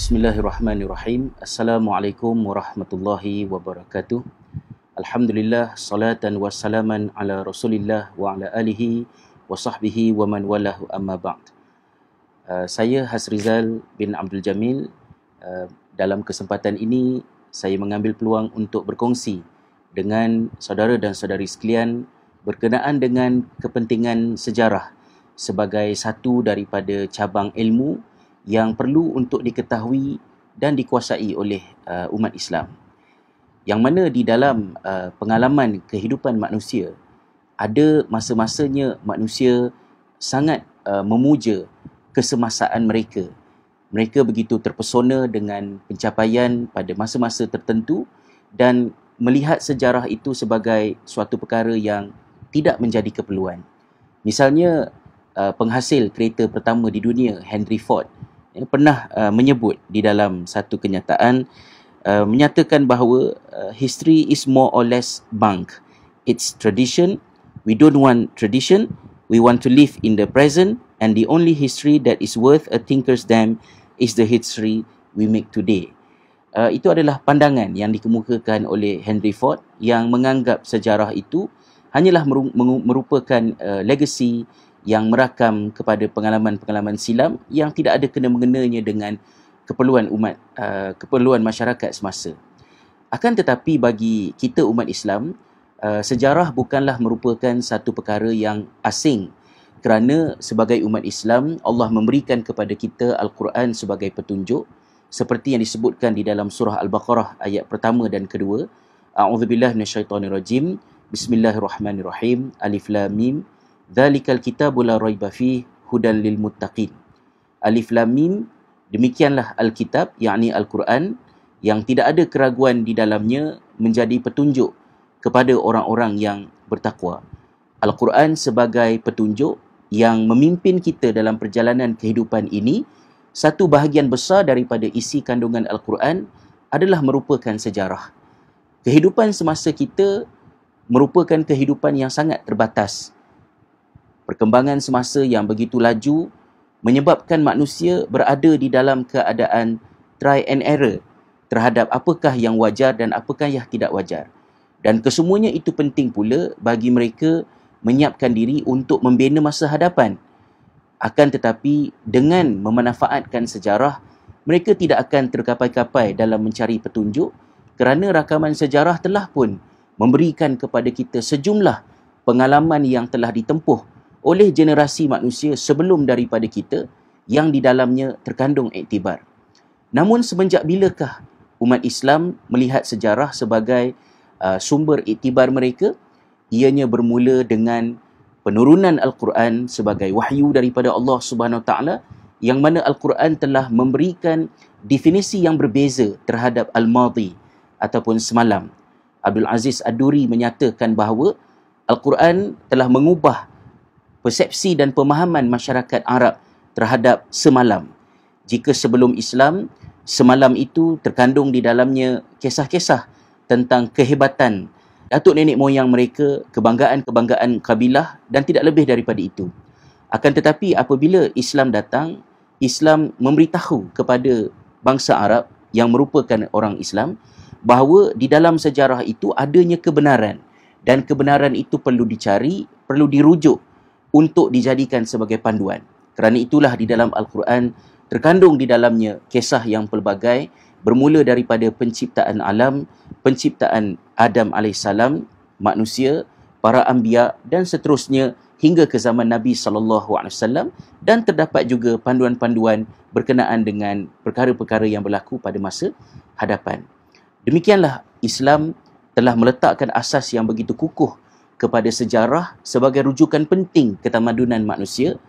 Bismillahirrahmanirrahim. Assalamualaikum warahmatullahi wabarakatuh. Alhamdulillah salatan wassalaman ala Rasulillah wa ala alihi wa sahbihi wa man walahu amma ba'd. Uh, saya Hasrizal bin Abdul Jamil. Uh, dalam kesempatan ini saya mengambil peluang untuk berkongsi dengan saudara dan saudari sekalian berkenaan dengan kepentingan sejarah sebagai satu daripada cabang ilmu yang perlu untuk diketahui dan dikuasai oleh uh, umat Islam yang mana di dalam uh, pengalaman kehidupan manusia ada masa-masanya manusia sangat uh, memuja kesemasaan mereka. Mereka begitu terpesona dengan pencapaian pada masa-masa tertentu dan melihat sejarah itu sebagai suatu perkara yang tidak menjadi keperluan. Misalnya uh, penghasil kereta pertama di dunia Henry Ford yang pernah uh, menyebut di dalam satu kenyataan Uh, menyatakan bahawa uh, history is more or less bunk. It's tradition. We don't want tradition. We want to live in the present and the only history that is worth a thinker's damn is the history we make today. Uh, itu adalah pandangan yang dikemukakan oleh Henry Ford yang menganggap sejarah itu hanyalah merupakan uh, legacy yang merakam kepada pengalaman-pengalaman silam yang tidak ada kena-mengenanya dengan keperluan umat uh, keperluan masyarakat semasa. Akan tetapi bagi kita umat Islam uh, sejarah bukanlah merupakan satu perkara yang asing kerana sebagai umat Islam Allah memberikan kepada kita al-Quran sebagai petunjuk. Seperti yang disebutkan di dalam surah al-Baqarah ayat pertama dan kedua a'udzubillahi minasyaitonirrajim. Bismillahirrahmanirrahim. Alif lam mim dzalikal kitabu la raiba fihi hudan lil muttaqin alif lam mim Demikianlah Alkitab, yakni Al-Quran, yang tidak ada keraguan di dalamnya menjadi petunjuk kepada orang-orang yang bertakwa. Al-Quran sebagai petunjuk yang memimpin kita dalam perjalanan kehidupan ini, satu bahagian besar daripada isi kandungan Al-Quran adalah merupakan sejarah. Kehidupan semasa kita merupakan kehidupan yang sangat terbatas. Perkembangan semasa yang begitu laju menyebabkan manusia berada di dalam keadaan try and error terhadap apakah yang wajar dan apakah yang tidak wajar. Dan kesemuanya itu penting pula bagi mereka menyiapkan diri untuk membina masa hadapan. Akan tetapi dengan memanfaatkan sejarah, mereka tidak akan terkapai-kapai dalam mencari petunjuk kerana rakaman sejarah telah pun memberikan kepada kita sejumlah pengalaman yang telah ditempuh oleh generasi manusia sebelum daripada kita yang di dalamnya terkandung iktibar. Namun semenjak bilakah umat Islam melihat sejarah sebagai uh, sumber iktibar mereka? Ianya bermula dengan penurunan Al-Quran sebagai wahyu daripada Allah Subhanahu taala yang mana Al-Quran telah memberikan definisi yang berbeza terhadap al-madhi ataupun semalam. Abdul Aziz Ad-Duri menyatakan bahawa Al-Quran telah mengubah persepsi dan pemahaman masyarakat Arab terhadap semalam. Jika sebelum Islam, semalam itu terkandung di dalamnya kisah-kisah tentang kehebatan datuk nenek moyang mereka, kebanggaan-kebanggaan kabilah dan tidak lebih daripada itu. Akan tetapi apabila Islam datang, Islam memberitahu kepada bangsa Arab yang merupakan orang Islam bahawa di dalam sejarah itu adanya kebenaran dan kebenaran itu perlu dicari, perlu dirujuk untuk dijadikan sebagai panduan. Kerana itulah di dalam Al-Quran terkandung di dalamnya kisah yang pelbagai bermula daripada penciptaan alam, penciptaan Adam AS, manusia, para anbiya dan seterusnya hingga ke zaman Nabi wasallam dan terdapat juga panduan-panduan berkenaan dengan perkara-perkara yang berlaku pada masa hadapan. Demikianlah Islam telah meletakkan asas yang begitu kukuh kepada sejarah sebagai rujukan penting ketamadunan manusia.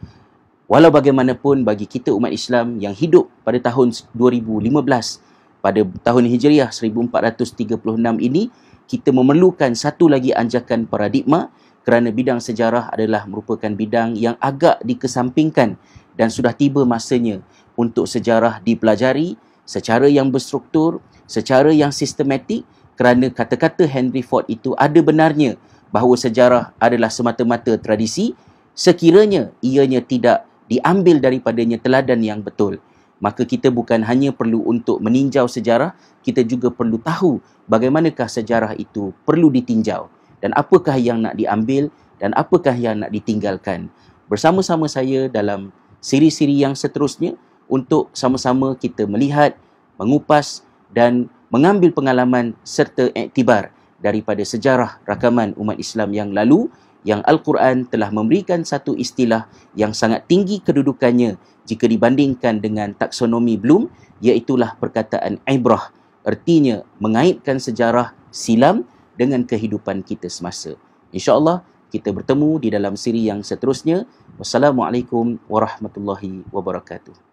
Walau bagaimanapun bagi kita umat Islam yang hidup pada tahun 2015 pada tahun Hijriah 1436 ini kita memerlukan satu lagi anjakan paradigma kerana bidang sejarah adalah merupakan bidang yang agak dikesampingkan dan sudah tiba masanya untuk sejarah dipelajari secara yang berstruktur, secara yang sistematik kerana kata-kata Henry Ford itu ada benarnya bahawa sejarah adalah semata-mata tradisi sekiranya ianya tidak diambil daripadanya teladan yang betul maka kita bukan hanya perlu untuk meninjau sejarah, kita juga perlu tahu bagaimanakah sejarah itu perlu ditinjau dan apakah yang nak diambil dan apakah yang nak ditinggalkan. Bersama-sama saya dalam siri-siri yang seterusnya untuk sama-sama kita melihat, mengupas dan mengambil pengalaman serta iktibar daripada sejarah rakaman umat Islam yang lalu yang Al-Quran telah memberikan satu istilah yang sangat tinggi kedudukannya jika dibandingkan dengan taksonomi Bloom iaitulah perkataan ibrah artinya mengaitkan sejarah silam dengan kehidupan kita semasa. InsyaAllah kita bertemu di dalam siri yang seterusnya. Wassalamualaikum warahmatullahi wabarakatuh.